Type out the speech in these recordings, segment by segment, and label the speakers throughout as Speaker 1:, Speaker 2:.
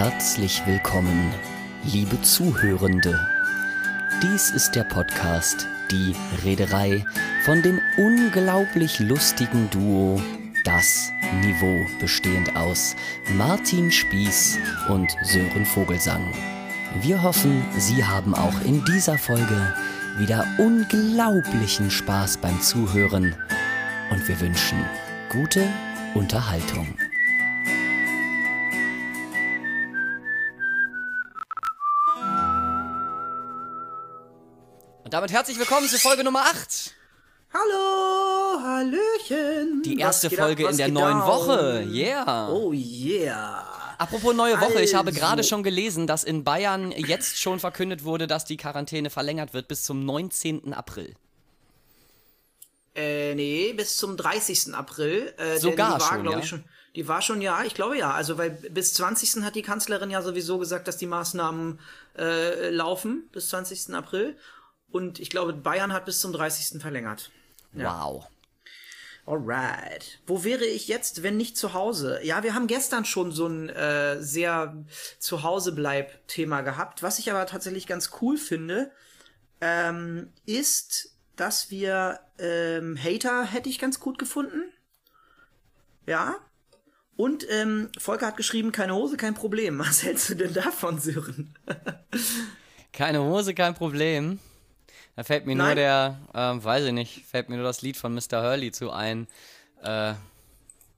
Speaker 1: Herzlich willkommen, liebe Zuhörende. Dies ist der Podcast Die Reederei von dem unglaublich lustigen Duo Das Niveau, bestehend aus Martin Spieß und Sören Vogelsang. Wir hoffen, Sie haben auch in dieser Folge wieder unglaublichen Spaß beim Zuhören und wir wünschen gute Unterhaltung. Und damit herzlich willkommen zu Folge Nummer 8.
Speaker 2: Hallo, Hallöchen.
Speaker 1: Die erste
Speaker 2: geht ab,
Speaker 1: Folge in der neuen
Speaker 2: down?
Speaker 1: Woche. Yeah.
Speaker 2: Oh yeah.
Speaker 1: Apropos neue Woche, ich habe
Speaker 2: Also.
Speaker 1: gerade schon gelesen, dass in Bayern jetzt schon verkündet wurde, dass die Quarantäne verlängert wird bis zum 19. April.
Speaker 2: Äh, nee, bis zum 30. April. Äh,
Speaker 1: Sogar
Speaker 2: die war,
Speaker 1: schon, ja?
Speaker 2: Ich schon. Die war schon, ja, ich glaube ja. Also, weil bis 20. hat die Kanzlerin ja sowieso gesagt, dass die Maßnahmen äh, laufen bis 20. April. Und ich glaube, Bayern hat bis zum 30. verlängert.
Speaker 1: Wow.
Speaker 2: Alright. Wo wäre ich jetzt, wenn nicht zu Hause? Ja, wir haben gestern schon so ein äh, sehr Zuhause-Bleib-Thema gehabt. Was ich aber tatsächlich ganz cool finde, ähm, ist, dass wir ähm, Hater hätte ich ganz gut gefunden. Ja. Und ähm, Volker hat geschrieben, keine Hose, kein Problem. Was hältst du denn davon, Sören?
Speaker 1: Keine Hose, kein Problem. Da fällt mir nur
Speaker 2: Nein.
Speaker 1: der, ähm, weiß ich nicht, fällt mir nur das Lied von Mr. Hurley zu ein. Äh,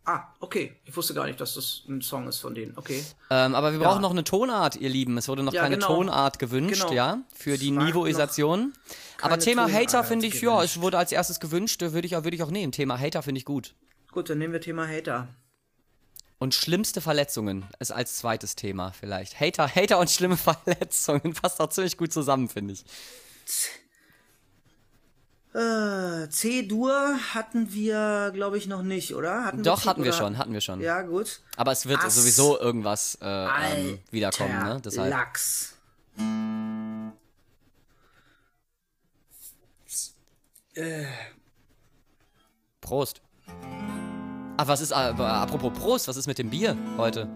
Speaker 2: Ah, okay. Ich wusste gar nicht, dass das ein Song ist von denen. Okay.
Speaker 1: ähm, aber wir brauchen noch eine Tonart, ihr Lieben. Es wurde noch
Speaker 2: Ja,
Speaker 1: keine
Speaker 2: genau.
Speaker 1: Tonart gewünscht,
Speaker 2: Genau.
Speaker 1: ja, für die Niveauisation. Aber Thema
Speaker 2: Tonart
Speaker 1: Hater finde ich, ja,
Speaker 2: gewünscht.
Speaker 1: es wurde als erstes gewünscht, äh, würde ich, auch- würde ich auch nehmen. Thema Hater finde ich gut.
Speaker 2: Gut, dann nehmen wir Thema Hater.
Speaker 1: Und schlimmste Verletzungen ist als zweites Thema vielleicht. Hater, Hater und schlimme Verletzungen passt auch ziemlich gut zusammen, finde ich.
Speaker 2: Äh, C-Dur hatten wir, glaube ich, noch nicht, oder? Hatten
Speaker 1: Doch,
Speaker 2: C-
Speaker 1: hatten wir schon, hatten wir schon.
Speaker 2: Ja, gut.
Speaker 1: Aber es wird
Speaker 2: Ass.
Speaker 1: sowieso irgendwas äh, ähm, wiederkommen, ne? Deshalb.
Speaker 2: Lachs.
Speaker 1: Prost. Ach, was ist, apropos Prost, was ist mit dem Bier heute?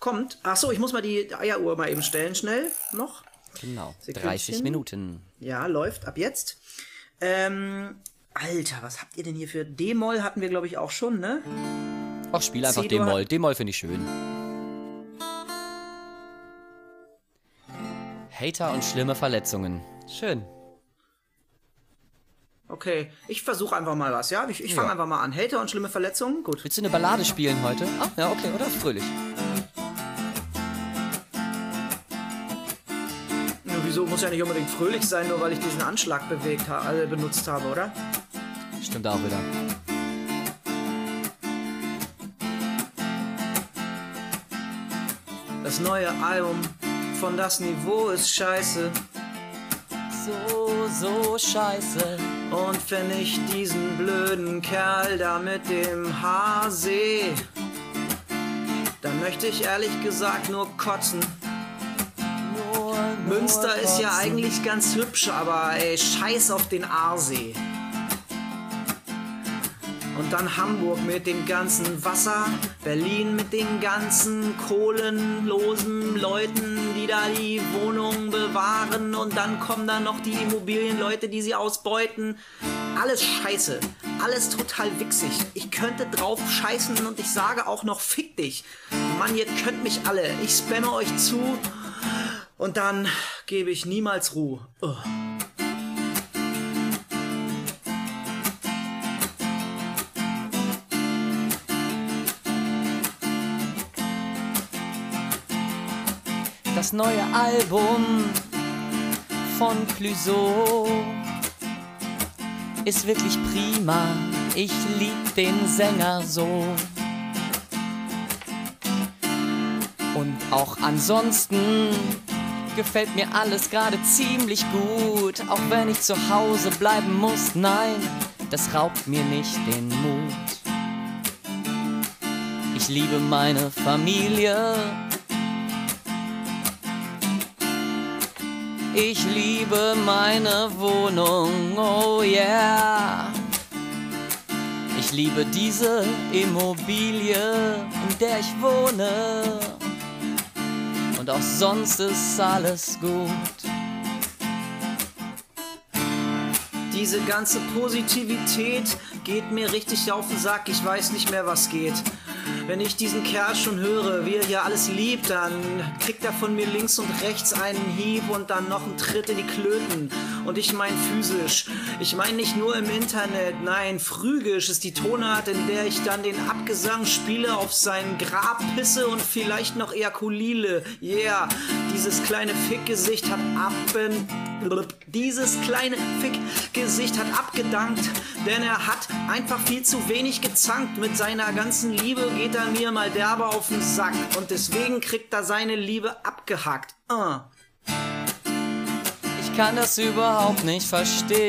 Speaker 2: Kommt. Ach so, ich muss mal die Eieruhr mal eben stellen, schnell. Noch.
Speaker 1: Genau,
Speaker 2: Sekündchen.
Speaker 1: 30 Minuten.
Speaker 2: Ja, läuft ab jetzt. Ähm, Alter, was habt ihr denn hier für D-Moll hatten wir, glaube ich, auch schon, ne?
Speaker 1: Ach, spiel einfach D-Moll. D-Moll finde ich schön. Hater und schlimme Verletzungen. Schön.
Speaker 2: Okay, ich versuche einfach mal was, ja? Ich, ich fange
Speaker 1: Ja.
Speaker 2: einfach mal an. Hater und schlimme Verletzungen? Gut.
Speaker 1: Willst du eine Ballade spielen heute? Ah, ja, okay, oder? Fröhlich.
Speaker 2: Muss ja nicht unbedingt fröhlich sein, nur weil ich diesen Anschlag bewegt ha äh, benutzt habe, oder?
Speaker 1: Stimmt auch wieder.
Speaker 2: Das neue Album von Das Niveau ist scheiße.
Speaker 1: So, so scheiße.
Speaker 2: Und wenn ich diesen blöden Kerl da mit dem Haar seh, dann möchte ich ehrlich gesagt nur kotzen. Münster ist ja eigentlich ganz hübsch, aber ey, scheiß auf den Aarsee. Und dann Hamburg mit dem ganzen Wasser, Berlin mit den ganzen kohlenlosen Leuten, die da die Wohnung bewahren und dann kommen da noch die Immobilienleute, die sie ausbeuten. Alles scheiße, alles total wichsig. Ich könnte drauf scheißen und ich sage auch noch fick dich. Mann, ihr könnt mich alle. Ich spamme euch zu und dann gebe ich niemals Ruhe. Ugh.
Speaker 1: Das neue Album von Clouseau ist wirklich prima. Ich lieb den Sänger so. Und auch ansonsten gefällt mir alles gerade ziemlich gut. Auch wenn ich zu Hause bleiben muss, nein, das raubt mir nicht den Mut. Ich liebe meine Familie. Ich liebe meine Wohnung, oh yeah. Ich liebe diese Immobilie, in der ich wohne. Und auch sonst ist alles gut.
Speaker 2: Diese ganze Positivität geht mir richtig auf den Sack. Ich weiß nicht mehr, was geht. Wenn ich diesen Kerl schon höre, wie er hier alles liebt, dann kriegt er von mir links und rechts einen Hieb und dann noch einen Tritt in die Klöten. Und ich meine physisch. Ich meine nicht nur im Internet, nein, phrygisch ist die Tonart, in der ich dann den Abgesang spiele, auf sein Grab pisse und vielleicht noch ejakulile. Yeah, dieses kleine Fickgesicht hat abben dieses kleine Fickgesicht hat abgedankt, denn er hat einfach viel zu wenig gezankt. Mit seiner ganzen Liebe geht er mir mal derbe auf den Sack und deswegen kriegt er seine Liebe abgehackt. Uh.
Speaker 1: Ich kann das überhaupt nicht verstehen.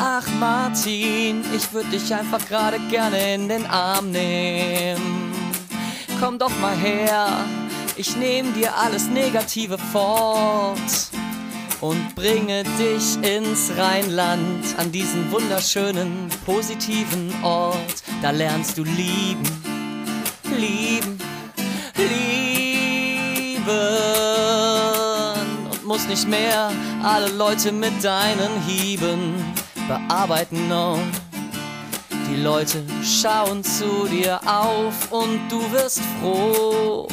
Speaker 1: Ach Martin, ich würde dich einfach gerade gerne in den Arm nehmen. Komm doch mal her ich nehm dir alles Negative fort und bringe dich ins Rheinland an diesen wunderschönen, positiven Ort. Da lernst du lieben, lieben, lieben und musst nicht mehr alle Leute mit deinen Hieben bearbeiten, no. Die Leute schauen zu dir auf und du wirst froh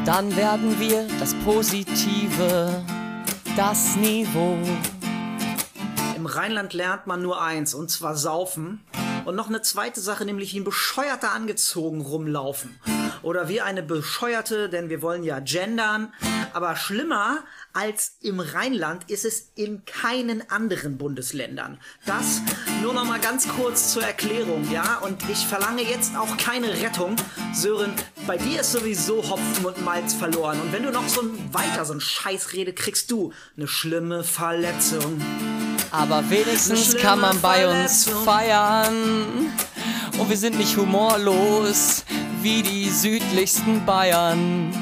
Speaker 1: und dann werden wir das Positive, das Niveau.
Speaker 2: Im Rheinland lernt man nur eins, und zwar saufen. Und noch eine zweite Sache, nämlich ein Bescheuerter angezogen rumlaufen. Oder wie eine Bescheuerte, denn wir wollen ja gendern. Aber schlimmer als im Rheinland ist es in keinen anderen Bundesländern. Das nur noch mal ganz kurz zur Erklärung, ja? Und ich verlange jetzt auch keine Rettung. Sören, bei dir ist sowieso Hopfen und Malz verloren. Und wenn du noch so ein weiter so ein Scheißrede kriegst du eine schlimme Verletzung.
Speaker 1: Aber wenigstens kann man bei Verletzung. uns feiern. Und wir sind nicht humorlos wie die südlichsten Bayern.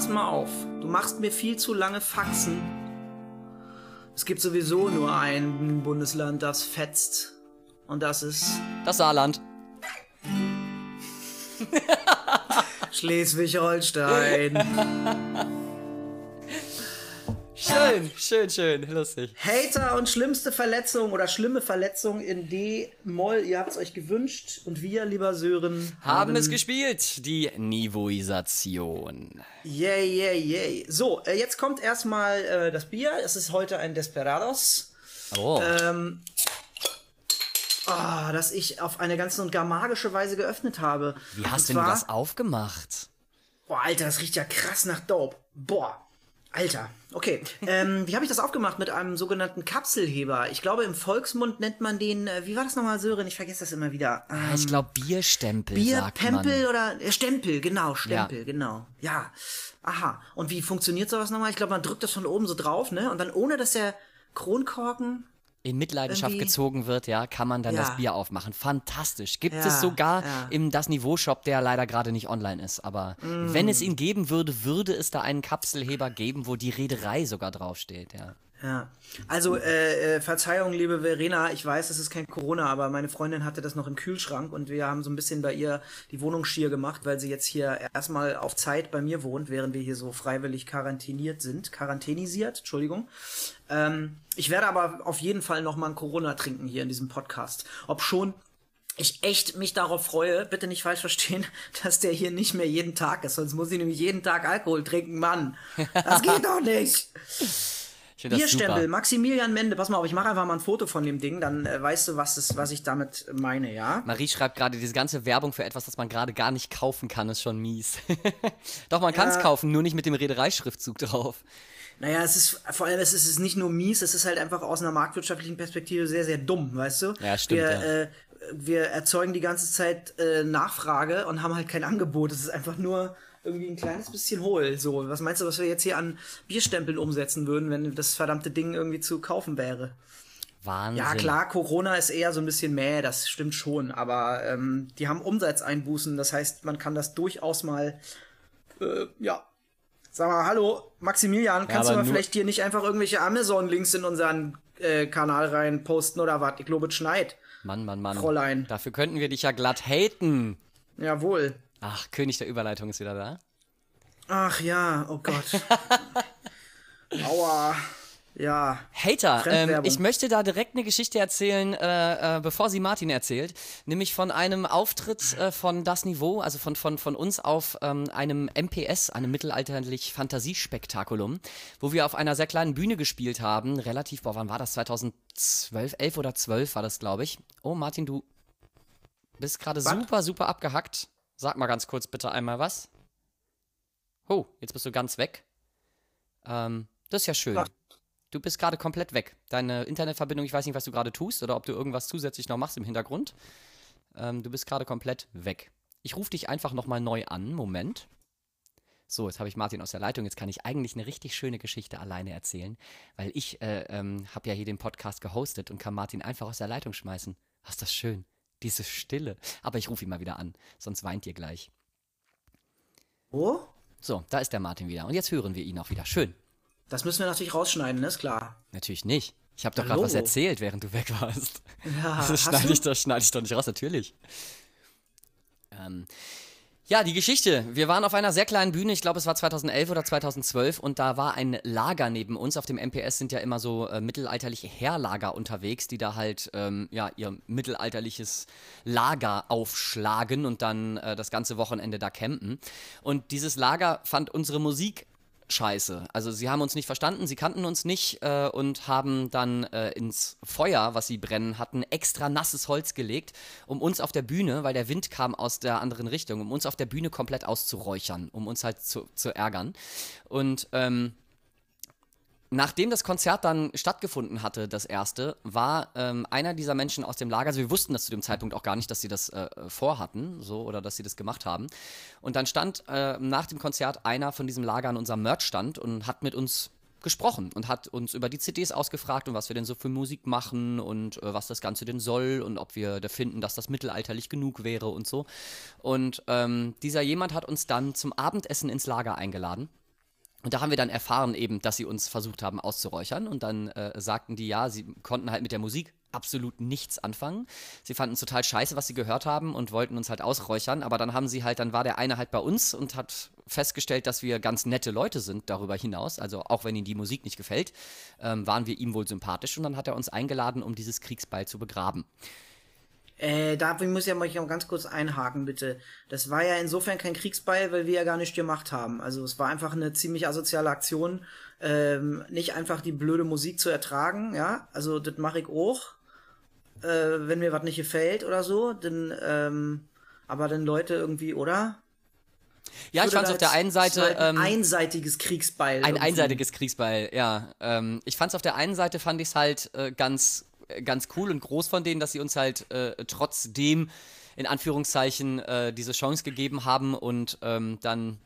Speaker 2: Pass mal auf, du machst mir viel zu lange Faxen. Es gibt sowieso nur ein Bundesland, das fetzt. Und das ist.
Speaker 1: Das Saarland.
Speaker 2: Schleswig-Holstein.
Speaker 1: Schön, schön, schön, lustig.
Speaker 2: Hater und schlimmste Verletzung oder schlimme Verletzung in D-Moll. Ihr habt es euch gewünscht und wir, lieber Sören,
Speaker 1: haben, haben es gespielt. Die Niveauisation.
Speaker 2: Yay, yay, yay. So, äh, jetzt kommt erstmal äh, das Bier. Es ist heute ein Desperados.
Speaker 1: Oh.
Speaker 2: Ähm, oh, das ich auf eine ganz und gar magische Weise geöffnet habe.
Speaker 1: Wie hast und du das aufgemacht?
Speaker 2: Boah, Alter, das riecht ja krass nach Dope. Boah. Alter, okay. ähm, wie habe ich das aufgemacht? Mit einem sogenannten Kapselheber. Ich glaube, im Volksmund nennt man den, äh, wie war das nochmal, Sören? Ich vergesse das immer wieder.
Speaker 1: Ähm, ich glaube, Bierstempel. Bierpempel
Speaker 2: oder äh, Stempel, genau, Stempel, ja. genau. Ja. Aha. Und wie funktioniert sowas nochmal? Ich glaube, man drückt das von oben so drauf, ne? Und dann ohne, dass der Kronkorken
Speaker 1: in Mitleidenschaft gezogen wird, ja, kann man dann ja. das Bier aufmachen. Fantastisch. Gibt ja, es sogar ja. im Das Niveau Shop, der leider gerade nicht online ist. Aber mm. wenn es ihn geben würde, würde es da einen Kapselheber geben, wo die Reederei sogar draufsteht, ja.
Speaker 2: Ja, also äh, äh, Verzeihung, liebe Verena, ich weiß, es ist kein Corona, aber meine Freundin hatte das noch im Kühlschrank und wir haben so ein bisschen bei ihr die Wohnung schier gemacht, weil sie jetzt hier erstmal auf Zeit bei mir wohnt, während wir hier so freiwillig quarantiniert sind, quarantänisiert, Entschuldigung. Ähm, ich werde aber auf jeden Fall noch mal ein Corona trinken hier in diesem Podcast, ob schon ich echt mich darauf freue, bitte nicht falsch verstehen, dass der hier nicht mehr jeden Tag ist, sonst muss ich nämlich jeden Tag Alkohol trinken, Mann. Das geht doch nicht. Bierstempel, Maximilian Mende, pass mal auf, ich mache einfach mal ein Foto von dem Ding, dann äh, weißt du, was, ist, was ich damit meine, ja?
Speaker 1: Marie schreibt gerade, diese ganze Werbung für etwas, das man gerade gar nicht kaufen kann, ist schon mies. Doch, man kann es ja. kaufen, nur nicht mit dem Redereischriftzug drauf.
Speaker 2: Naja, es ist vor allem, es ist nicht nur mies, es ist halt einfach aus einer marktwirtschaftlichen Perspektive sehr, sehr dumm, weißt du?
Speaker 1: Ja, stimmt.
Speaker 2: Wir,
Speaker 1: ja.
Speaker 2: Äh, wir erzeugen die ganze Zeit äh, Nachfrage und haben halt kein Angebot. Es ist einfach nur irgendwie ein kleines bisschen hohl. So, was meinst du, was wir jetzt hier an Bierstempeln umsetzen würden, wenn das verdammte Ding irgendwie zu kaufen wäre?
Speaker 1: Wahnsinn.
Speaker 2: Ja, klar, Corona ist eher so ein bisschen mäh, das stimmt schon, aber ähm, die haben Umsatzeinbußen, das heißt, man kann das durchaus mal, äh, ja. Sag mal, hallo, Maximilian, kannst ja, du mal vielleicht hier nicht einfach irgendwelche Amazon-Links in unseren äh, Kanal rein posten oder was? Ich glaube, es schneit.
Speaker 1: Mann, Mann, Mann.
Speaker 2: Fräulein.
Speaker 1: Dafür könnten wir dich ja glatt haten.
Speaker 2: Jawohl.
Speaker 1: Ach, König der Überleitung ist wieder da.
Speaker 2: Ach ja, oh Gott. Aua. Ja.
Speaker 1: Hater, ähm, ich möchte da direkt eine Geschichte erzählen, äh, äh, bevor sie Martin erzählt, nämlich von einem Auftritt äh, von Das Niveau, also von, von, von uns auf ähm, einem MPS, einem mittelalterlich Fantasiespektakulum, wo wir auf einer sehr kleinen Bühne gespielt haben, relativ, boah, wann war das? 2012, 11 oder 12 war das, glaube ich. Oh, Martin, du bist gerade super, super abgehackt. Sag mal ganz kurz bitte einmal was. Oh, jetzt bist du ganz weg. Ähm, das ist ja schön. Du bist gerade komplett weg. Deine Internetverbindung, ich weiß nicht, was du gerade tust oder ob du irgendwas zusätzlich noch machst im Hintergrund. Ähm, du bist gerade komplett weg. Ich rufe dich einfach nochmal neu an. Moment. So, jetzt habe ich Martin aus der Leitung. Jetzt kann ich eigentlich eine richtig schöne Geschichte alleine erzählen, weil ich äh, ähm, habe ja hier den Podcast gehostet und kann Martin einfach aus der Leitung schmeißen. Was ist das schön? Diese Stille. Aber ich rufe ihn mal wieder an, sonst weint ihr gleich.
Speaker 2: Oh?
Speaker 1: So, da ist der Martin wieder. Und jetzt hören wir ihn auch wieder. Schön.
Speaker 2: Das müssen wir natürlich rausschneiden, ne? ist klar.
Speaker 1: Natürlich nicht. Ich habe doch gerade was erzählt, während du weg warst.
Speaker 2: Ja,
Speaker 1: das schneide ich, das schneid ich doch nicht raus, natürlich. Ähm, ja, die Geschichte. Wir waren auf einer sehr kleinen Bühne, ich glaube es war 2011 oder 2012 und da war ein Lager neben uns. Auf dem MPS sind ja immer so äh, mittelalterliche Heerlager unterwegs, die da halt ähm, ja, ihr mittelalterliches Lager aufschlagen und dann äh, das ganze Wochenende da campen. Und dieses Lager fand unsere Musik scheiße. Also sie haben uns nicht verstanden, sie kannten uns nicht äh, und haben dann äh, ins Feuer, was sie brennen hatten, extra nasses Holz gelegt, um uns auf der Bühne, weil der Wind kam aus der anderen Richtung, um uns auf der Bühne komplett auszuräuchern, um uns halt zu, zu ärgern. Und ähm, Nachdem das Konzert dann stattgefunden hatte, das erste, war ähm, einer dieser Menschen aus dem Lager, also wir wussten das zu dem Zeitpunkt auch gar nicht, dass sie das äh, vorhatten, so, oder dass sie das gemacht haben. Und dann stand äh, nach dem Konzert einer von diesem Lager an unserem Merchstand und hat mit uns gesprochen und hat uns über die CDs ausgefragt und was wir denn so für Musik machen und äh, was das Ganze denn soll und ob wir da finden, dass das mittelalterlich genug wäre und so. Und ähm, dieser jemand hat uns dann zum Abendessen ins Lager eingeladen. Und da haben wir dann erfahren eben, dass sie uns versucht haben auszuräuchern. Und dann äh, sagten die, ja, sie konnten halt mit der Musik absolut nichts anfangen. Sie fanden es total scheiße, was sie gehört haben und wollten uns halt ausräuchern. Aber dann haben sie halt, dann war der eine halt bei uns und hat festgestellt, dass wir ganz nette Leute sind darüber hinaus. Also auch wenn ihm die Musik nicht gefällt, ähm, waren wir ihm wohl sympathisch. Und dann hat er uns eingeladen, um dieses Kriegsbeil zu begraben.
Speaker 2: Äh, da muss ich ja mal ganz kurz einhaken, bitte. Das war ja insofern kein Kriegsbeil, weil wir ja gar nichts gemacht haben. Also es war einfach eine ziemlich asoziale Aktion, ähm, nicht einfach die blöde Musik zu ertragen, ja. Also das mache ich auch, äh, wenn mir was nicht gefällt oder so, dann, ähm, aber dann Leute irgendwie, oder?
Speaker 1: Ja, ich fand es auf der einen Seite.
Speaker 2: Halt ein ähm, einseitiges Kriegsbeil.
Speaker 1: Ein irgendwie. einseitiges Kriegsbeil, ja. Ähm, ich fand es auf der einen Seite, fand ich es halt äh, ganz ganz cool und groß von denen, dass sie uns halt äh, trotzdem in Anführungszeichen äh, diese Chance gegeben haben und ähm, dann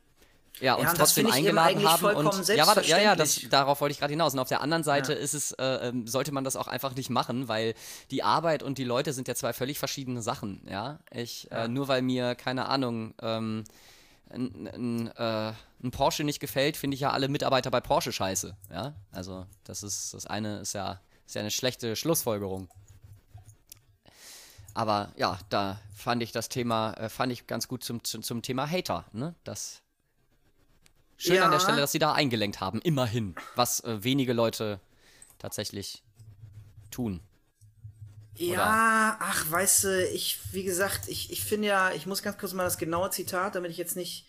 Speaker 1: ja, uns ja, trotzdem eingeladen haben und ja, warte, ja, ja, das, darauf wollte ich gerade hinaus. Und auf der anderen Seite ja. ist es, äh, ähm, sollte man das auch einfach nicht machen, weil die Arbeit und die Leute sind ja zwei völlig verschiedene Sachen. Ja, ich äh, ja. nur weil mir keine Ahnung ähm, ein, ein, äh, ein, Porsche nicht gefällt, finde ich ja alle Mitarbeiter bei Porsche scheiße. Ja, also das ist das eine ist ja ist ja eine schlechte Schlussfolgerung. Aber ja, da fand ich das Thema, äh, fand ich ganz gut zum, zum, zum Thema Hater. Ne? Das schön ja. an der Stelle, dass sie da eingelenkt haben, immerhin, was äh, wenige Leute tatsächlich tun.
Speaker 2: Ja, ach, weißt du, ich, wie gesagt, ich, ich finde ja, ich muss ganz kurz mal das genaue Zitat, damit ich jetzt nicht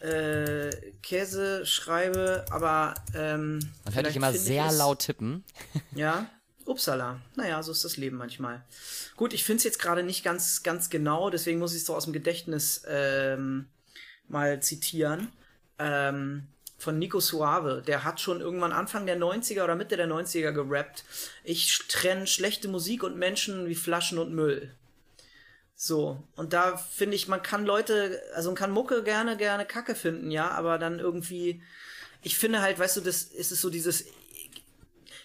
Speaker 2: äh, Käse schreibe, aber ähm,
Speaker 1: man hört dich immer sehr laut tippen.
Speaker 2: ja, upsala. Naja, so ist das Leben manchmal. Gut, ich finde es jetzt gerade nicht ganz, ganz genau, deswegen muss ich es so aus dem Gedächtnis ähm, mal zitieren. Ähm, von Nico Suave, der hat schon irgendwann Anfang der 90er oder Mitte der 90er gerappt. Ich trenne schlechte Musik und Menschen wie Flaschen und Müll. So, und da finde ich, man kann Leute, also man kann Mucke gerne, gerne Kacke finden, ja, aber dann irgendwie, ich finde halt, weißt du, das ist es so dieses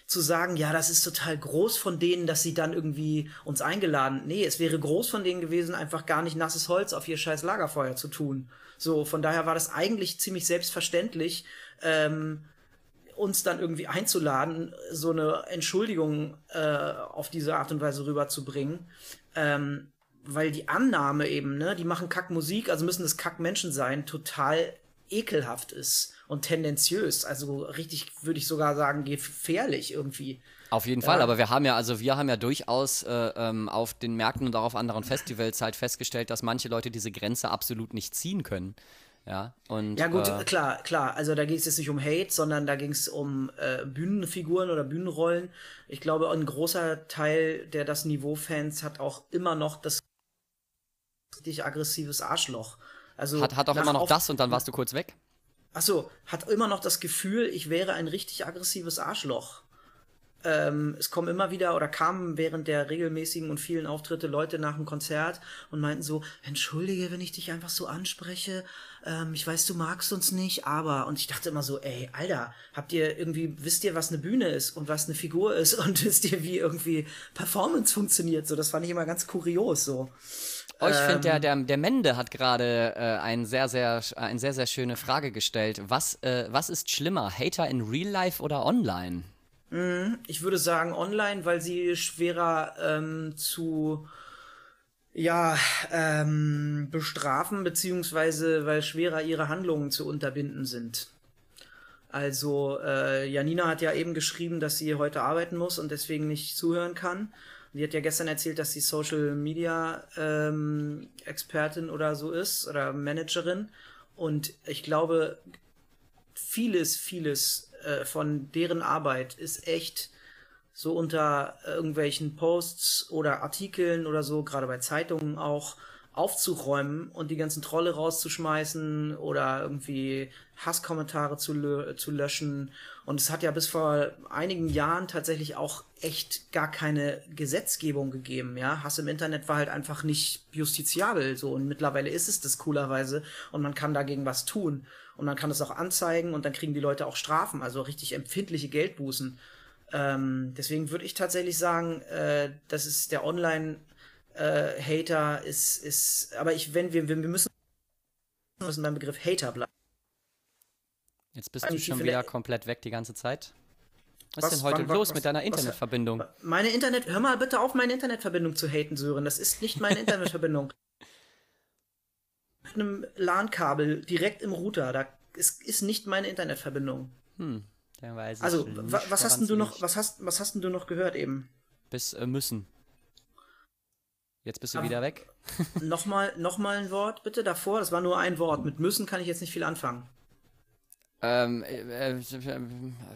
Speaker 2: zu sagen, ja, das ist total groß von denen, dass sie dann irgendwie uns eingeladen. Nee, es wäre groß von denen gewesen, einfach gar nicht nasses Holz auf ihr scheiß Lagerfeuer zu tun. So, von daher war das eigentlich ziemlich selbstverständlich, ähm, uns dann irgendwie einzuladen, so eine Entschuldigung äh, auf diese Art und Weise rüberzubringen. Ähm, weil die Annahme eben, ne, die machen Kackmusik, also müssen es Kackmenschen sein, total ekelhaft ist und tendenziös. Also richtig, würde ich sogar sagen, gefährlich irgendwie.
Speaker 1: Auf jeden Fall, aber wir haben ja, also wir haben ja durchaus äh, ähm, auf den Märkten und auch auf anderen Festivals halt festgestellt, dass manche Leute diese Grenze absolut nicht ziehen können. Ja, und,
Speaker 2: ja gut, äh, klar, klar. Also da ging es jetzt nicht um Hate, sondern da ging es um äh, Bühnenfiguren oder Bühnenrollen. Ich glaube, ein großer Teil der das Niveau-Fans hat auch immer noch das richtig aggressives Arschloch. Also
Speaker 1: hat, hat auch immer noch das und dann warst du kurz weg?
Speaker 2: Achso, hat immer noch das Gefühl, ich wäre ein richtig aggressives Arschloch. Ähm, es kommen immer wieder oder kamen während der regelmäßigen und vielen Auftritte Leute nach dem Konzert und meinten so, entschuldige, wenn ich dich einfach so anspreche. Ähm, ich weiß, du magst uns nicht, aber. Und ich dachte immer so, ey, Alter, habt ihr irgendwie, wisst ihr, was eine Bühne ist und was eine Figur ist und wisst ihr, wie irgendwie Performance funktioniert? So, das fand ich immer ganz kurios so.
Speaker 1: Oh, ich finde, der, ähm. der, der Mende hat gerade äh, ein sehr, sehr, eine sehr, sehr schöne Frage gestellt. Was, äh, was ist schlimmer, Hater in Real Life oder online?
Speaker 2: Mhm. Ich würde sagen online, weil sie schwerer ähm, zu ja, ähm, bestrafen, beziehungsweise weil schwerer ihre Handlungen zu unterbinden sind. Also, äh, Janina hat ja eben geschrieben, dass sie heute arbeiten muss und deswegen nicht zuhören kann. Sie hat ja gestern erzählt, dass sie Social Media ähm, Expertin oder so ist oder Managerin. Und ich glaube, vieles, vieles äh, von deren Arbeit ist echt so unter irgendwelchen Posts oder Artikeln oder so, gerade bei Zeitungen auch, aufzuräumen und die ganzen Trolle rauszuschmeißen oder irgendwie Hasskommentare zu, lö zu löschen. Und es hat ja bis vor einigen Jahren tatsächlich auch echt gar keine Gesetzgebung gegeben, ja. Hass im Internet war halt einfach nicht justiziabel, so. Und mittlerweile ist es das coolerweise und man kann dagegen was tun und man kann es auch anzeigen und dann kriegen die Leute auch Strafen, also richtig empfindliche Geldbußen. Ähm, deswegen würde ich tatsächlich sagen, äh, das ist der Online-Hater äh, ist, ist, aber ich, wenn wir, wir müssen, müssen beim Begriff Hater bleiben.
Speaker 1: Jetzt bist du schon wieder komplett weg die ganze Zeit. Was, was ist denn heute wann, los was, mit deiner Internetverbindung?
Speaker 2: Meine Internet, hör mal bitte auf, meine Internetverbindung zu haten, Sören. Das ist nicht meine Internetverbindung mit einem LAN-Kabel direkt im Router. Da ist, ist nicht meine Internetverbindung. Hm, dann weiß ich Also, wa was hast denn du noch, was hast, was hast denn du noch gehört eben?
Speaker 1: Bis äh, müssen. Jetzt bist du Aber wieder weg.
Speaker 2: nochmal, nochmal ein Wort bitte davor. Das war nur ein Wort. Mit müssen kann ich jetzt nicht viel anfangen.
Speaker 1: Ähm, äh, äh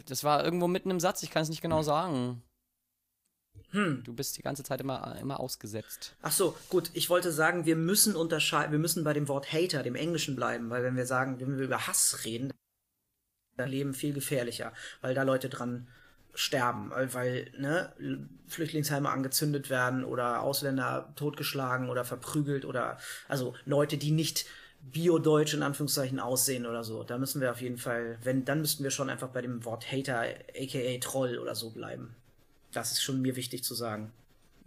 Speaker 1: das war irgendwo mitten im Satz. Ich kann es nicht genau sagen. Hm. Du bist die ganze Zeit immer, immer ausgesetzt.
Speaker 2: Ach so, gut. Ich wollte sagen, wir müssen unterscheiden, wir müssen bei dem Wort Hater, dem Englischen bleiben, weil wenn wir sagen, wenn wir über Hass reden, dann Leben viel gefährlicher, weil da Leute dran sterben, weil ne, Flüchtlingsheime angezündet werden oder Ausländer totgeschlagen oder verprügelt oder also Leute, die nicht biodeutsch in Anführungszeichen aussehen oder so. Da müssen wir auf jeden Fall, wenn, dann müssten wir schon einfach bei dem Wort Hater, aka Troll oder so bleiben. Das ist schon mir wichtig zu sagen.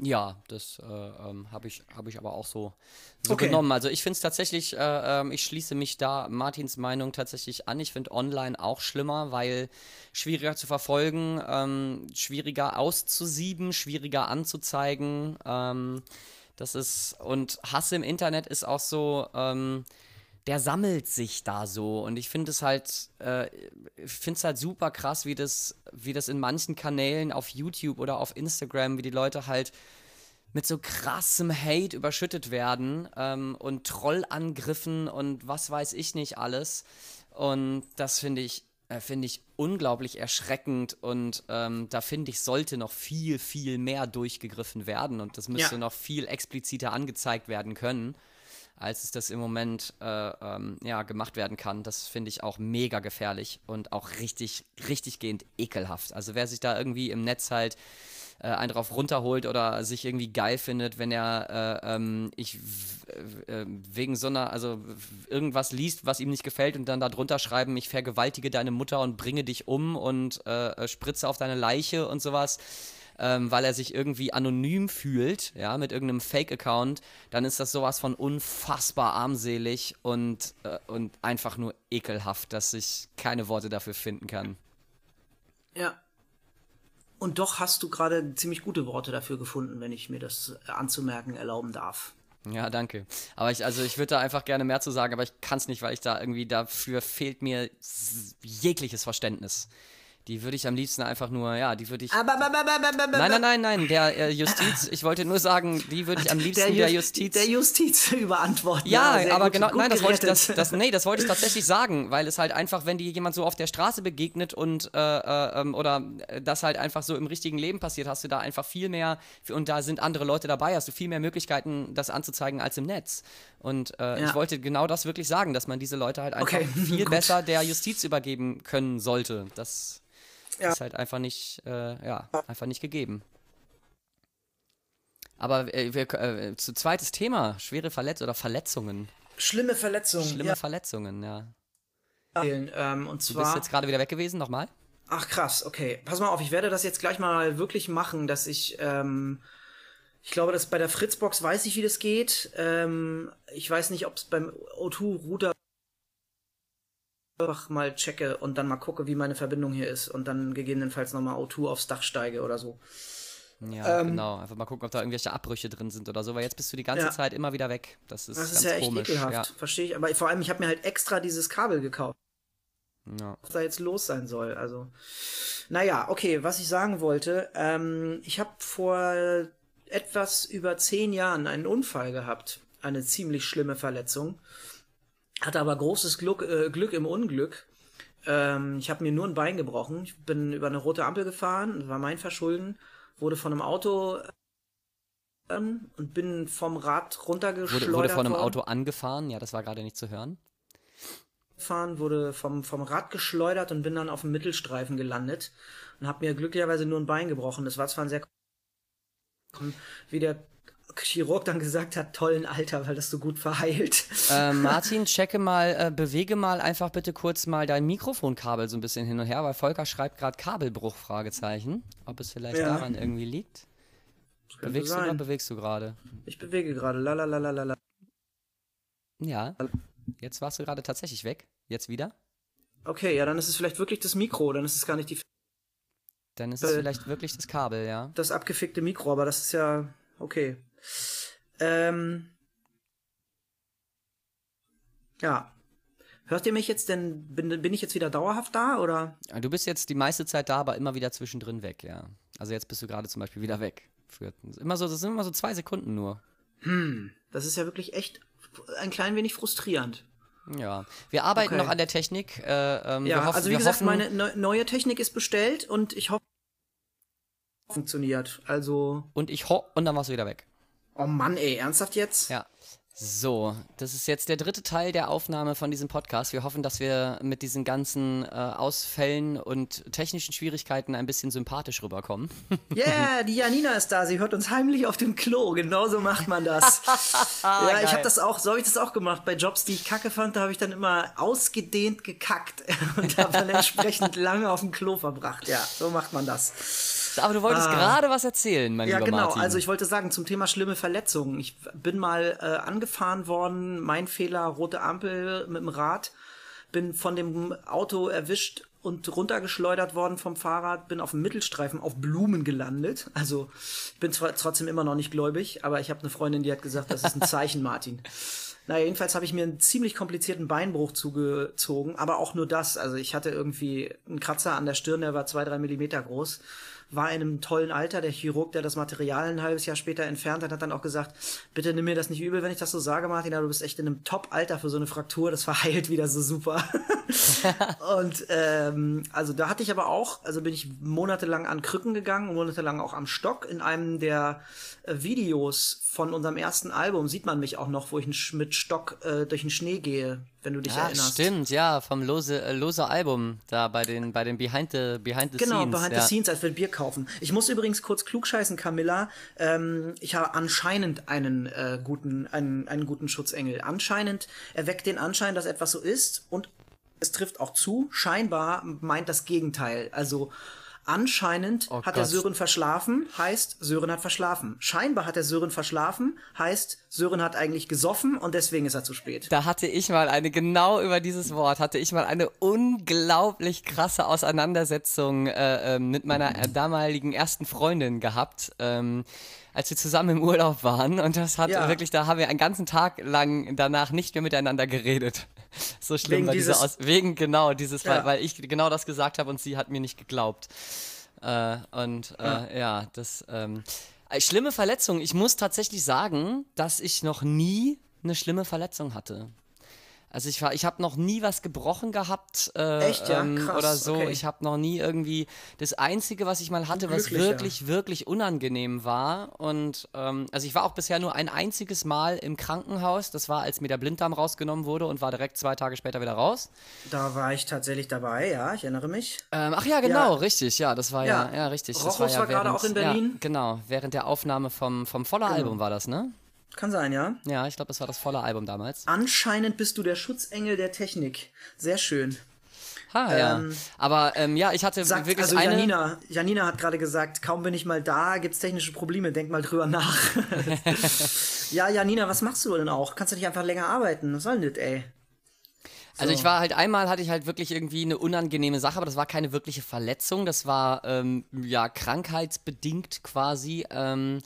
Speaker 1: Ja, das äh, ähm, habe ich, hab ich aber auch so, so okay. genommen. Also ich finde es tatsächlich, äh, äh, ich schließe mich da Martins Meinung tatsächlich an. Ich finde online auch schlimmer, weil schwieriger zu verfolgen, ähm, schwieriger auszusieben, schwieriger anzuzeigen. Ähm, das ist, und Hass im Internet ist auch so, ähm, der sammelt sich da so. Und ich finde es halt, äh, finde es halt super krass, wie das, wie das in manchen Kanälen auf YouTube oder auf Instagram, wie die Leute halt mit so krassem Hate überschüttet werden ähm, und Trollangriffen und was weiß ich nicht alles. Und das finde ich, äh, finde ich unglaublich erschreckend und ähm, da finde ich, sollte noch viel, viel mehr durchgegriffen werden und das müsste ja. noch viel expliziter angezeigt werden können als es das im Moment äh, ähm, ja, gemacht werden kann. Das finde ich auch mega gefährlich und auch richtig, richtig gehend ekelhaft. Also wer sich da irgendwie im Netz halt äh, einen drauf runterholt oder sich irgendwie geil findet, wenn er äh, ähm, ich äh, wegen so einer, also irgendwas liest, was ihm nicht gefällt und dann da drunter schreiben, ich vergewaltige deine Mutter und bringe dich um und äh, spritze auf deine Leiche und sowas ähm, weil er sich irgendwie anonym fühlt, ja, mit irgendeinem Fake-Account, dann ist das sowas von unfassbar armselig und, äh, und einfach nur ekelhaft, dass ich keine Worte dafür finden kann.
Speaker 2: Ja. Und doch hast du gerade ziemlich gute Worte dafür gefunden, wenn ich mir das anzumerken erlauben darf.
Speaker 1: Ja, danke. Aber ich, also ich würde da einfach gerne mehr zu sagen, aber ich kann es nicht, weil ich da irgendwie, dafür fehlt mir jegliches Verständnis. Die würde ich am liebsten einfach nur, ja, die würde ich.
Speaker 2: Aber, aber, aber, aber, aber,
Speaker 1: Nein, nein, nein, nein, der äh, Justiz, ich wollte nur sagen, die würde ich am liebsten der,
Speaker 2: der
Speaker 1: Justiz.
Speaker 2: Der Justiz überantworten.
Speaker 1: Ja,
Speaker 2: sehr
Speaker 1: aber
Speaker 2: gut,
Speaker 1: genau,
Speaker 2: gut
Speaker 1: nein, das wollte ich, das, das, nee, das wollte ich tatsächlich sagen, weil es halt einfach, wenn dir jemand so auf der Straße begegnet und, äh, äh, ähm, oder äh, das halt einfach so im richtigen Leben passiert, hast du da einfach viel mehr, und da sind andere Leute dabei, hast du viel mehr Möglichkeiten, das anzuzeigen als im Netz. Und äh,
Speaker 2: Ja.
Speaker 1: ich wollte genau das wirklich sagen, dass man diese Leute halt einfach
Speaker 2: Okay,
Speaker 1: viel
Speaker 2: gut.
Speaker 1: besser der Justiz übergeben können sollte. Das
Speaker 2: Ja.
Speaker 1: ist halt einfach nicht, äh, ja, einfach nicht gegeben. Aber äh, wir, äh, zu zweites Thema, schwere Verletzungen oder Verletzungen.
Speaker 2: Schlimme Verletzungen.
Speaker 1: Schlimme
Speaker 2: ja.
Speaker 1: Verletzungen, ja.
Speaker 2: Ähm, und
Speaker 1: Du bist
Speaker 2: zwar.
Speaker 1: jetzt gerade wieder weg gewesen, nochmal?
Speaker 2: Ach krass, okay. Pass mal auf, ich werde das jetzt gleich mal wirklich machen, dass ich, ähm, ich glaube, dass bei der Fritzbox weiß ich, wie das geht. Ähm, ich weiß nicht, ob es beim O2-Router einfach mal checke und dann mal gucke, wie meine Verbindung hier ist und dann gegebenenfalls nochmal O2 aufs Dach steige oder so.
Speaker 1: Ja,
Speaker 2: Ähm,
Speaker 1: genau. Einfach mal gucken, ob da irgendwelche Abbrüche drin sind oder so, weil jetzt bist du die ganze
Speaker 2: Ja.
Speaker 1: Zeit immer wieder weg. Das ist
Speaker 2: Das ist
Speaker 1: ganz
Speaker 2: ja echt
Speaker 1: komisch.
Speaker 2: ekelhaft, verstehe ich. Aber vor allem, ich habe mir halt extra dieses Kabel gekauft.
Speaker 1: Ja. Ja.
Speaker 2: was da jetzt los sein soll. Also, naja, okay, was ich sagen wollte, ähm, ich habe vor etwas über zehn Jahren einen Unfall gehabt, eine ziemlich schlimme Verletzung, hatte aber großes Glück, äh, Glück im Unglück. Ähm, ich habe mir nur ein Bein gebrochen. Ich bin über eine rote Ampel gefahren, das war mein Verschulden, wurde von einem Auto ähm, und bin vom Rad runtergeschleudert
Speaker 1: Wurde, wurde von einem
Speaker 2: worden.
Speaker 1: Auto angefahren, ja, das war gerade nicht zu hören.
Speaker 2: gefahren, wurde vom, vom Rad geschleudert und bin dann auf dem Mittelstreifen gelandet und habe mir glücklicherweise nur ein Bein gebrochen. Das war zwar ein sehr wie der Chirurg dann gesagt hat, tollen Alter, weil das so gut verheilt.
Speaker 1: Äh, Martin, checke mal, äh, bewege mal einfach bitte kurz mal dein Mikrofonkabel so ein bisschen hin und her, weil Volker schreibt gerade Kabelbruch, Fragezeichen. Ob es vielleicht
Speaker 2: Ja.
Speaker 1: daran irgendwie liegt. Bewegst du oder
Speaker 2: sein.
Speaker 1: bewegst du gerade?
Speaker 2: Ich bewege gerade. Lalalala.
Speaker 1: Ja. Jetzt warst du gerade tatsächlich weg. Jetzt wieder?
Speaker 2: Okay, ja, dann ist es vielleicht wirklich das Mikro, dann ist es gar nicht die,
Speaker 1: Dann ist es
Speaker 2: Äh.
Speaker 1: vielleicht wirklich das Kabel, ja.
Speaker 2: das abgefickte Mikro, aber das ist ja okay. Ähm, ja. Hört ihr mich jetzt denn, bin, bin ich jetzt wieder dauerhaft da oder?
Speaker 1: Du bist jetzt die meiste Zeit da, aber immer wieder zwischendrin weg, ja. Also jetzt bist du gerade zum Beispiel wieder weg. Immer so, das sind immer so zwei Sekunden nur.
Speaker 2: Das ist ja wirklich echt ein klein wenig frustrierend.
Speaker 1: Ja. Wir arbeiten
Speaker 2: Okay.
Speaker 1: noch an der Technik. Äh, ähm, wir
Speaker 2: Ja,
Speaker 1: hoffen,
Speaker 2: also wie
Speaker 1: wir
Speaker 2: gesagt,
Speaker 1: hoffen,
Speaker 2: meine neu- neue Technik ist bestellt und ich hoffe, funktioniert. Also,
Speaker 1: Und ich ho und dann warst du wieder weg.
Speaker 2: Oh Mann, ey, ernsthaft jetzt?
Speaker 1: Ja. So, das ist jetzt der dritte Teil der Aufnahme von diesem Podcast. Wir hoffen, dass wir mit diesen ganzen äh, Ausfällen und technischen Schwierigkeiten ein bisschen sympathisch rüberkommen.
Speaker 2: Yeah, die Janina ist da. Sie hört uns heimlich auf dem Klo. Genauso macht man das. ja, ich
Speaker 1: geil.
Speaker 2: habe das auch, so habe ich das auch gemacht. Bei Jobs, die ich kacke fand, da habe ich dann immer ausgedehnt gekackt und habe dann entsprechend lange auf dem Klo verbracht. Ja, so macht man das.
Speaker 1: Aber du wolltest gerade was erzählen, mein
Speaker 2: Ah. Ja,
Speaker 1: lieber
Speaker 2: genau.
Speaker 1: Martin.
Speaker 2: Also ich wollte sagen, zum Thema schlimme Verletzungen. Ich bin mal äh, angefahren worden, mein Fehler, rote Ampel mit dem Rad, bin von dem Auto erwischt und runtergeschleudert worden vom Fahrrad, bin auf dem Mittelstreifen auf Blumen gelandet. Also ich bin zwar trotzdem immer noch nicht gläubig, aber ich habe eine Freundin, die hat gesagt, das ist ein Zeichen, Martin. Naja, jedenfalls habe ich mir einen ziemlich komplizierten Beinbruch zugezogen, aber auch nur das. Also ich hatte irgendwie einen Kratzer an der Stirn, der war zwei, drei Millimeter groß war in einem tollen Alter. Der Chirurg, der das Material ein halbes Jahr später entfernt hat, hat dann auch gesagt, bitte nimm mir das nicht übel, wenn ich das so sage, Martin, aber du bist echt in einem Top-Alter für so eine Fraktur. Das verheilt wieder so super. und ähm, also da hatte ich aber auch, also bin ich monatelang an Krücken gegangen, monatelang auch am Stock. In einem der äh, Videos von unserem ersten Album sieht man mich auch noch, wo ich mit Stock äh, durch den Schnee gehe, wenn du dich
Speaker 1: Ach,
Speaker 2: erinnerst.
Speaker 1: stimmt, ja, vom Lose, äh, Lose Album, da bei den, bei den Behind the, Behind the
Speaker 2: Genau,
Speaker 1: Scenes.
Speaker 2: behind
Speaker 1: ja.
Speaker 2: the scenes, als wir Bier kaufen. Ich muss übrigens kurz klugscheißen, Camilla. Ähm, ich habe anscheinend einen äh, guten, einen, einen guten Schutzengel. Anscheinend erweckt den Anschein, dass etwas so ist und es trifft auch zu. Scheinbar meint das Gegenteil. Also Anscheinend
Speaker 1: Oh
Speaker 2: hat der
Speaker 1: Gott.
Speaker 2: Sören verschlafen, heißt Sören hat verschlafen. Scheinbar hat der Sören verschlafen, heißt Sören hat eigentlich gesoffen und deswegen ist er zu spät.
Speaker 1: Da hatte ich mal eine, genau über dieses Wort, hatte ich mal eine unglaublich krasse Auseinandersetzung äh, äh, mit meiner äh, damaligen ersten Freundin gehabt, ähm, als wir zusammen im Urlaub waren. Und das hat
Speaker 2: Ja.
Speaker 1: wirklich, da haben wir einen ganzen Tag lang danach nicht mehr miteinander geredet. So schlimm
Speaker 2: Wegen
Speaker 1: war diese Aus wegen genau dieses,
Speaker 2: Ja.
Speaker 1: weil, weil ich genau das gesagt habe und sie hat mir nicht geglaubt. Äh, und äh, ja. das ähm, äh, schlimme Verletzung. Ich muss tatsächlich sagen, dass ich noch nie eine schlimme Verletzung hatte. Also ich war, ich habe noch nie was gebrochen gehabt äh,
Speaker 2: Echt, ja?
Speaker 1: ähm, oder so.
Speaker 2: okay.
Speaker 1: Ich habe noch nie irgendwie das einzige, was ich mal hatte, was wirklich, wirklich unangenehm war. Und ähm, also ich war auch bisher nur ein einziges Mal im Krankenhaus. Das war, als mir der Blinddarm rausgenommen wurde und war direkt zwei Tage später wieder raus.
Speaker 2: Da war ich tatsächlich dabei, ja, ich erinnere mich.
Speaker 1: Ähm, ach ja, genau,
Speaker 2: Ja.
Speaker 1: richtig, ja, das war ja,
Speaker 2: Ja.
Speaker 1: ja, richtig. das
Speaker 2: Rochus
Speaker 1: war, ja
Speaker 2: war gerade auch in Berlin.
Speaker 1: Genau, während der Aufnahme vom, vom Voller-Album war das, ne?
Speaker 2: Kann sein, ja.
Speaker 1: Ja, ich glaube, das war das Voller-Album damals.
Speaker 2: Anscheinend bist du der Schutzengel der Technik. Sehr schön.
Speaker 1: Ha, ja.
Speaker 2: Ähm,
Speaker 1: Aber ähm, ja, ich hatte
Speaker 2: Sagt,
Speaker 1: wirklich
Speaker 2: also
Speaker 1: eine.
Speaker 2: Janina, Janina hat gerade gesagt, kaum bin ich mal da, gibt's technische Probleme, denk mal drüber nach. ja, Janina, was machst du denn auch? Kannst du nicht einfach länger arbeiten? Was soll denn das, ey?
Speaker 1: Also ich war halt einmal hatte ich halt wirklich irgendwie eine unangenehme Sache, aber das war keine wirkliche Verletzung, das war ähm, ja krankheitsbedingt quasi. Ähm,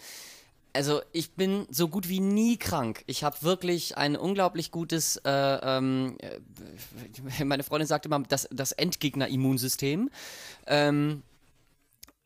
Speaker 1: also ich bin so gut wie nie krank. Ich habe wirklich ein unglaublich gutes, äh, ähm, äh, meine Freundin sagt immer, das, das Endgegner-Immunsystem. Ähm,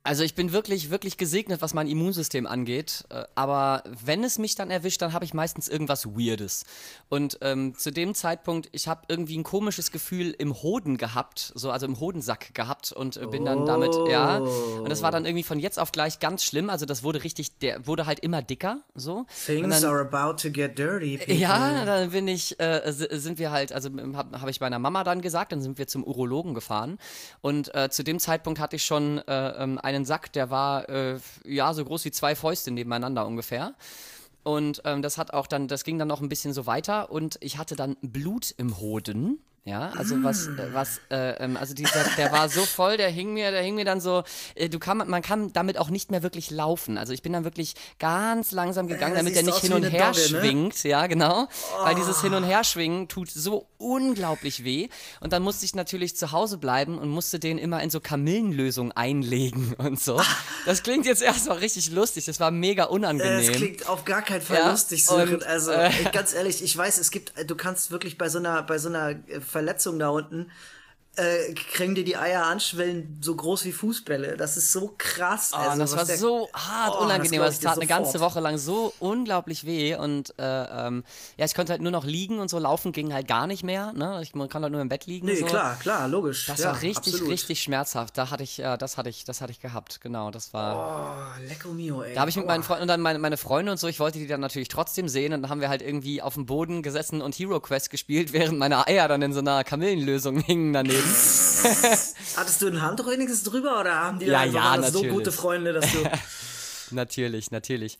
Speaker 1: also ich bin wirklich, wirklich gesegnet, was mein Immunsystem angeht. Äh, Aber wenn es mich dann erwischt, dann habe ich meistens irgendwas Weirdes. Und ähm, zu dem Zeitpunkt, ich habe irgendwie ein komisches Gefühl im Hoden gehabt, so also im Hodensack gehabt und äh, bin dann damit, ja. Und das war dann irgendwie von jetzt auf gleich ganz schlimm. Also das wurde richtig, der wurde halt immer dicker, so.
Speaker 2: Things
Speaker 1: dann-
Speaker 2: are about to get dirty. people.
Speaker 1: ja, dann bin ich, äh, sind wir halt, also habe hab ich meiner Mama dann gesagt, dann sind wir zum Urologen gefahren. Und äh, zu dem Zeitpunkt hatte ich schon äh, ähm, einen Sack, der war äh, ja so groß wie zwei Fäuste nebeneinander ungefähr. Und ähm, das hat auch dann, das ging dann noch ein bisschen so weiter und ich hatte dann Blut im Hoden. Ja, also was,
Speaker 2: Mm.
Speaker 1: äh, was, äh, ähm, also dieser, der war so voll, der hing mir, der hing mir dann so, äh, du kann, man kann damit auch nicht mehr wirklich laufen. Also ich bin dann wirklich ganz langsam gegangen,
Speaker 2: Äh,
Speaker 1: damit der nicht hin und her
Speaker 2: Dogge, ne?
Speaker 1: schwingt. Ja, genau. Weil dieses Hin- und Herschwingen tut so unglaublich weh. Und dann musste ich natürlich zu Hause bleiben und musste den immer in so Kamillenlösung einlegen und so. Das klingt jetzt erstmal richtig lustig, das war mega unangenehm.
Speaker 2: klingt auf gar keinen Fall
Speaker 1: Ja,
Speaker 2: lustig, Sören. Also,
Speaker 1: äh,
Speaker 2: ganz ehrlich, ich weiß, es gibt, du kannst wirklich bei so einer, bei so einer äh, Verletzung da unten, äh, kriegen dir die Eier anschwellen, so groß wie Fußbälle. Das ist so krass.
Speaker 1: Oh,
Speaker 2: also,
Speaker 1: das war
Speaker 2: der-
Speaker 1: so hart
Speaker 2: Oh, das
Speaker 1: unangenehm. Es
Speaker 2: ich dir
Speaker 1: tat eine ganze. Woche lang so unglaublich weh und äh, ähm, ja, ich konnte halt nur noch liegen und so laufen ging halt gar nicht mehr. Ne? Ich man kann halt nur im Bett liegen.
Speaker 2: Nee,
Speaker 1: so.
Speaker 2: klar, klar, logisch.
Speaker 1: Das
Speaker 2: ja,
Speaker 1: war richtig,
Speaker 2: absolut.
Speaker 1: richtig schmerzhaft. Da hatte ich, ja, das hatte ich, das hatte ich gehabt. Genau, das war.
Speaker 2: Oh, lecco mio, ey.
Speaker 1: Da habe ich mit meinen
Speaker 2: Aua.
Speaker 1: Freunden und dann meine, meine Freunde und so, ich wollte die dann natürlich trotzdem sehen und dann haben wir halt irgendwie auf dem Boden gesessen und Hero Quest gespielt, während meine Eier dann in so einer Kamillenlösung hingen daneben.
Speaker 2: Hattest du ein Handtuch wenigstens drüber oder haben die
Speaker 1: Ja,
Speaker 2: einfach
Speaker 1: ja,
Speaker 2: waren das so gute Freunde, dass du.
Speaker 1: natürlich, natürlich.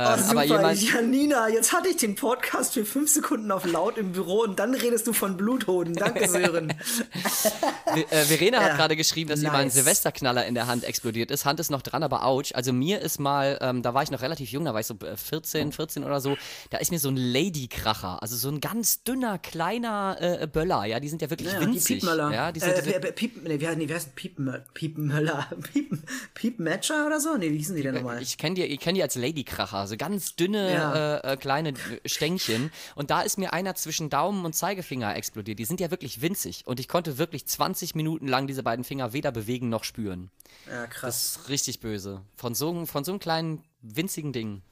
Speaker 2: Oh,
Speaker 1: Ähm,
Speaker 2: super,
Speaker 1: aber jemand,
Speaker 2: Janina, jetzt hatte ich den Podcast für fünf Sekunden auf laut im Büro und dann redest du von Bluthoden. Danke, Sören.
Speaker 1: äh, Verena hat
Speaker 2: Ja,
Speaker 1: gerade geschrieben, dass ihr mal ein
Speaker 2: nice.
Speaker 1: Silvesterknaller in der Hand explodiert ist. Hand ist noch dran, aber ouch. Also mir ist mal, ähm, da war ich noch relativ jung, da war ich so äh, 14, 14 oder so, da ist mir so ein Ladykracher, also so ein ganz dünner, kleiner äh, Böller, ja, die sind ja wirklich
Speaker 2: Ja, die
Speaker 1: winzig.
Speaker 2: Piepmöller.
Speaker 1: Ja, die sind,
Speaker 2: äh, Piep, Piep, nee, wie, nee, wie heißt Piepenmöller? Piepenmöller? Piep, Piepmatcher oder so? Nee, wie hießen die denn nochmal?
Speaker 1: Ich kenne die, ich kenn die als Ladykracher, so ganz dünne,
Speaker 2: Ja.
Speaker 1: äh, äh, kleine äh, Stängchen. Und da ist mir einer zwischen Daumen und Zeigefinger explodiert. Die sind ja wirklich winzig. Und ich konnte wirklich 20 Minuten lang diese beiden Finger weder bewegen noch spüren.
Speaker 2: Ja, krass.
Speaker 1: Das ist richtig böse. Von so, von so einem kleinen, winzigen Ding.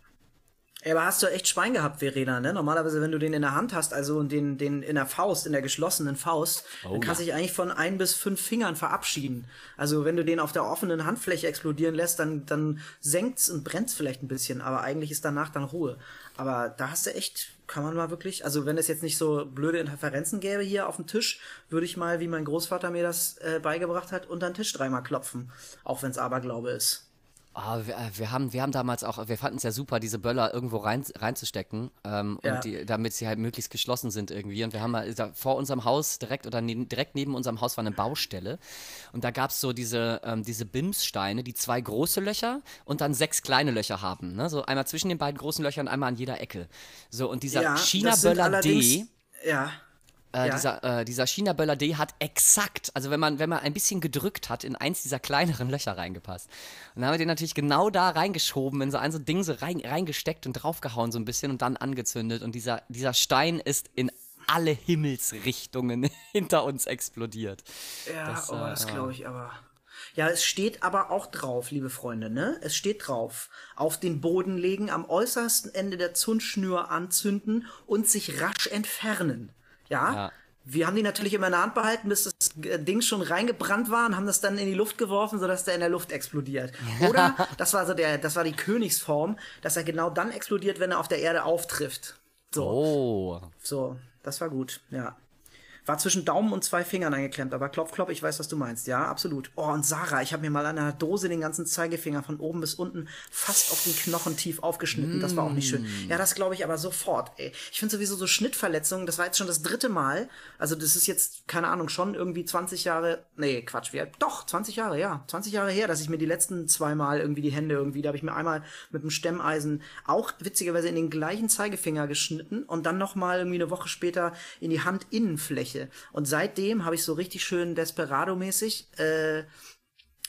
Speaker 2: Ey, aber hast du echt Schwein gehabt, Verena, ne? Normalerweise, wenn du den in der Hand hast, also den, den in der Faust, in der geschlossenen Faust, dann kannst du dich eigentlich von ein bis fünf Fingern verabschieden. Also wenn du den auf der offenen Handfläche explodieren lässt, dann, dann senkt's und brennt's vielleicht ein bisschen, aber eigentlich ist danach dann Ruhe. Aber da hast du echt, kann man mal wirklich, also wenn es jetzt nicht so blöde Interferenzen gäbe hier auf dem Tisch, würde ich mal, wie mein Großvater mir das äh, beigebracht hat, unter den Tisch dreimal klopfen. Auch wenn's Aberglaube ist.
Speaker 1: Ah, wir, äh, wir, haben, wir haben damals auch, wir fanden es ja super, diese Böller irgendwo rein, reinzustecken, ähm,
Speaker 2: Ja.
Speaker 1: die, damit sie halt möglichst geschlossen sind irgendwie. Und wir haben mal da vor unserem Haus direkt oder neben, direkt neben unserem Haus war eine Baustelle. Und da gab es so diese, ähm, diese Bimssteine, die zwei große Löcher und dann sechs kleine Löcher haben. Ne? So einmal zwischen den beiden großen Löchern, einmal an jeder Ecke. So, und dieser
Speaker 2: Ja,
Speaker 1: China-Böller D.
Speaker 2: Ja.
Speaker 1: Äh,
Speaker 2: Ja.
Speaker 1: Dieser, äh, dieser China-Böller D hat exakt, also wenn man, wenn man ein bisschen gedrückt hat, in eins dieser kleineren Löcher reingepasst. Und dann haben wir den natürlich genau da reingeschoben, in so ein so Ding so rein, reingesteckt und draufgehauen so ein bisschen und dann angezündet. Und dieser, dieser Stein ist in alle Himmelsrichtungen hinter uns explodiert.
Speaker 2: Ja,
Speaker 1: Das,
Speaker 2: oh,
Speaker 1: äh,
Speaker 2: das glaube ich aber. Ja, es steht aber auch drauf, liebe Freunde, ne? Es steht drauf. Auf den Boden legen, am äußersten Ende der Zündschnur anzünden und sich rasch entfernen. Ja?
Speaker 1: Ja.
Speaker 2: Wir haben die natürlich immer in der Hand behalten, bis das äh, Ding schon reingebrannt war und haben das dann in die Luft geworfen, sodass der in der Luft explodiert. Oder, das war so der, das war die Königsform, dass er genau dann explodiert, wenn er auf der Erde auftrifft. So.
Speaker 1: Oh.
Speaker 2: So, das war gut, ja. War zwischen Daumen und zwei Fingern eingeklemmt, aber klopf, klopf, ich weiß, was du meinst. Ja, absolut. Oh, und Sarah, ich habe mir mal an einer Dose den ganzen Zeigefinger von oben bis unten fast auf den Knochen tief aufgeschnitten. Das war auch nicht schön. Ja, das glaube ich aber sofort, ey. Ich finde sowieso so Schnittverletzungen, das war jetzt schon das dritte Mal. Also, das ist jetzt, keine Ahnung, schon irgendwie 20 Jahre. Nee, Quatsch, wie? Doch, 20 Jahre, ja. 20 Jahre her, dass ich mir die letzten zwei Mal irgendwie die Hände irgendwie, da habe ich mir einmal mit dem Stemmeisen auch witzigerweise in den gleichen Zeigefinger geschnitten und dann nochmal irgendwie eine Woche später in die Handinnenfläche. Und seitdem habe ich so richtig schön Desperado-mäßig, äh,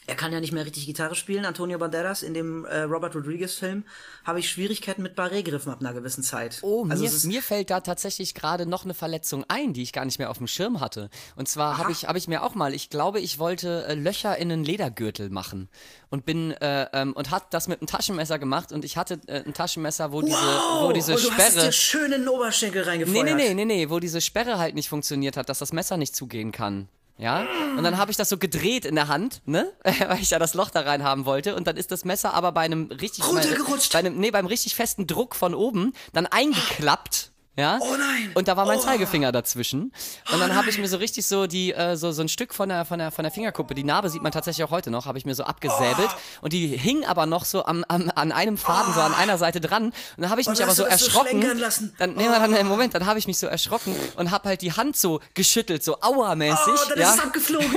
Speaker 2: er kann ja nicht mehr richtig Gitarre spielen, Antonio Banderas in dem äh, Robert Rodriguez-Film, habe ich Schwierigkeiten mit Barré-Griffen ab einer gewissen Zeit.
Speaker 1: Oh,
Speaker 2: also
Speaker 1: mir, mir fällt da tatsächlich gerade noch eine Verletzung ein, die ich gar nicht mehr auf dem Schirm hatte. Und zwar habe ich, hab ich mir auch mal, ich glaube, ich wollte äh, Löcher in einen Ledergürtel machen und bin äh, ähm, und hat das mit einem Taschenmesser gemacht und ich hatte äh, ein Taschenmesser, wo diese, wo diese
Speaker 2: und du hast
Speaker 1: Sperre.
Speaker 2: dir schön in den Oberschenkel
Speaker 1: Nee,
Speaker 2: reingefeuert.
Speaker 1: nee, nee, nee, nee, wo diese Sperre halt nicht funktioniert hat, dass das Messer nicht zugehen kann. Ja? Und dann habe ich das so gedreht in der Hand, ne? Weil ich ja das Loch da rein haben wollte. Und dann ist das Messer aber bei einem richtig.
Speaker 2: Runtergerutscht.
Speaker 1: Bei einem, nee, beim richtig festen Druck von oben dann eingeklappt. Ja?
Speaker 2: Oh nein.
Speaker 1: Und da war mein
Speaker 2: Oh.
Speaker 1: Zeigefinger dazwischen. Und dann habe ich mir so richtig so die, äh, so, so ein Stück von der, von, der, von der Fingerkuppe, die Narbe sieht man tatsächlich auch heute noch, habe ich mir so abgesäbelt.
Speaker 2: Oh.
Speaker 1: Und die hing aber noch so am, am, an einem Faden, so an einer Seite dran. Und dann habe ich mich aber so
Speaker 2: so
Speaker 1: erschrocken.
Speaker 2: lassen.
Speaker 1: Dann, nee, dann, im Moment, dann habe ich mich so erschrocken und habe halt die Hand so geschüttelt, so aua-mäßig.
Speaker 2: Oh, dann
Speaker 1: ja.
Speaker 2: ist es abgeflogen.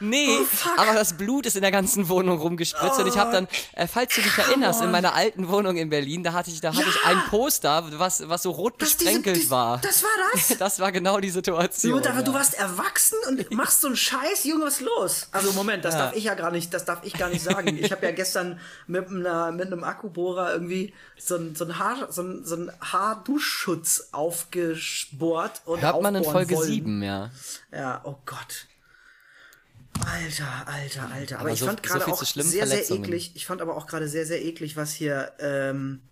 Speaker 1: Nee,
Speaker 2: Oh,
Speaker 1: aber das Blut ist in der ganzen Wohnung rumgespritzt und ich habe dann, äh, falls du dich erinnerst, in meiner alten Wohnung in Berlin, da hatte ich, da hatte ich ein Poster, was, was so rot
Speaker 2: Das, diese-
Speaker 1: besprenkelt war.
Speaker 2: Das war das?
Speaker 1: Das war genau die Situation.
Speaker 2: Gut, aber
Speaker 1: ja.
Speaker 2: du warst erwachsen und machst so einen Scheiß, Junge, was los? Also Moment, das
Speaker 1: Ja.
Speaker 2: darf ich ja gar nicht, das darf ich gar nicht sagen. Ich habe ja gestern mit, einer, mit einem Akkubohrer irgendwie so ein, so ein Haar, so ein, so ein Haarduschschutz aufgebohrt und
Speaker 1: Hört man in Folge
Speaker 2: wollen.
Speaker 1: 7, ja.
Speaker 2: Ja, oh Gott. Alter, alter, alter. Aber,
Speaker 1: Aber
Speaker 2: ich
Speaker 1: so-
Speaker 2: fand
Speaker 1: so
Speaker 2: gerade
Speaker 1: viel
Speaker 2: auch sehr, sehr eklig. Ich fand aber auch gerade sehr, sehr eklig, was hier, ähm,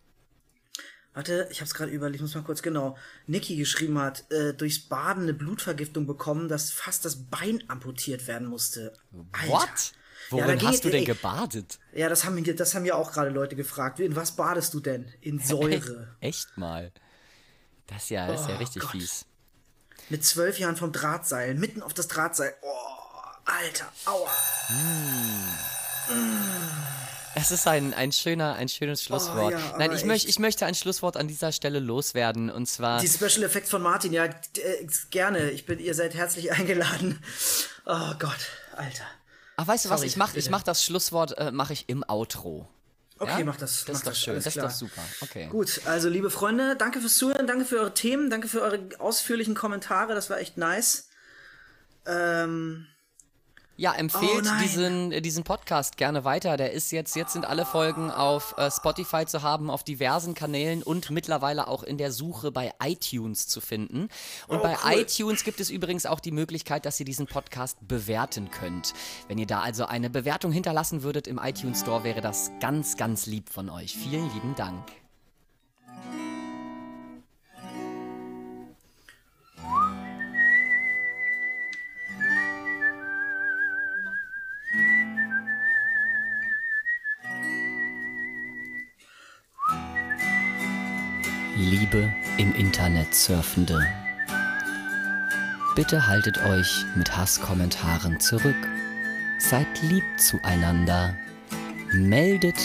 Speaker 2: Warte, ich hab's gerade überlegt, ich muss mal kurz genau. Niki geschrieben hat, äh, durchs Baden eine Blutvergiftung bekommen, dass fast das Bein amputiert werden musste. Alter.
Speaker 1: What?
Speaker 2: Ja,
Speaker 1: Worin
Speaker 2: ging-
Speaker 1: hast du denn
Speaker 2: ey,
Speaker 1: gebadet?
Speaker 2: Ja, das haben, das haben ja auch gerade Leute gefragt. In was badest du denn? In Säure.
Speaker 1: Echt mal. Das ist ja, das ist ja
Speaker 2: Oh
Speaker 1: richtig
Speaker 2: Gott.
Speaker 1: fies.
Speaker 2: Mit zwölf Jahren vom Drahtseil, mitten auf das Drahtseil. Oh, Alter, aua.
Speaker 1: Es ist ein, ein schöner, ein schönes Schlusswort.
Speaker 2: Oh, ja,
Speaker 1: Nein, ich, möcht, ich möchte ein Schlusswort an dieser Stelle loswerden und zwar.
Speaker 2: Die Special Effects von Martin, ja, äh, gerne. Ich bin, ihr seid herzlich eingeladen. Oh Gott, Alter.
Speaker 1: Ach, weißt du was? Ich mach, ich mach das Schlusswort äh, mache ich im Outro.
Speaker 2: Okay,
Speaker 1: Ja?
Speaker 2: mach das.
Speaker 1: Das
Speaker 2: mach
Speaker 1: ist doch schön. Das ist doch super. Okay.
Speaker 2: Gut, also liebe Freunde, danke fürs Zuhören, danke für eure Themen, danke für eure ausführlichen Kommentare, das war echt nice. Ähm,
Speaker 1: Ja, empfehlt
Speaker 2: nein.
Speaker 1: diesen, äh, diesen Podcast gerne weiter. Der ist jetzt, jetzt sind alle Folgen auf äh, Spotify zu haben, auf diversen Kanälen und mittlerweile auch in der Suche bei iTunes zu finden. Und
Speaker 2: Oh,
Speaker 1: bei
Speaker 2: cool.
Speaker 1: iTunes gibt es übrigens auch die Möglichkeit, dass ihr diesen Podcast bewerten könnt. Wenn ihr da also eine Bewertung hinterlassen würdet im iTunes Store, wäre das ganz, ganz lieb von euch. Vielen lieben Dank. Liebe im Internet Surfende. Bitte haltet euch mit Hasskommentaren zurück. Seid lieb zueinander. Meldet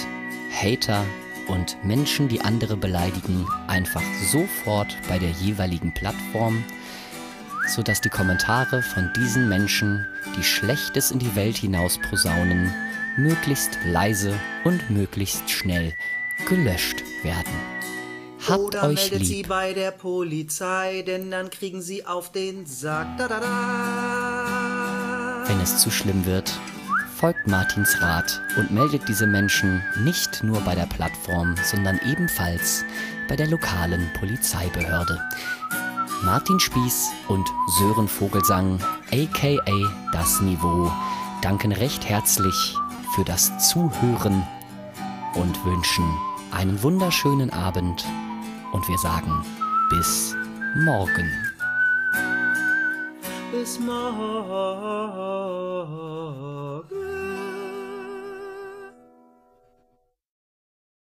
Speaker 1: Hater und Menschen, die andere beleidigen, einfach sofort bei der jeweiligen Plattform, sodass die Kommentare von diesen Menschen, die Schlechtes in die Welt hinaus posaunen, möglichst leise und möglichst schnell gelöscht werden. Habt
Speaker 2: Oder
Speaker 1: euch
Speaker 2: meldet sie
Speaker 1: lieb.
Speaker 2: bei der Polizei, denn dann kriegen sie auf den Sack. Da, da, da.
Speaker 1: Wenn es zu schlimm wird, folgt Martins Rat und meldet diese Menschen nicht nur bei der Plattform, sondern ebenfalls bei der lokalen Polizeibehörde. Martin Spieß und Sören Vogelsang, aka Das Niveau, danken recht herzlich für das Zuhören und wünschen einen wunderschönen Abend und wir sagen bis morgen.
Speaker 2: Bis morgen.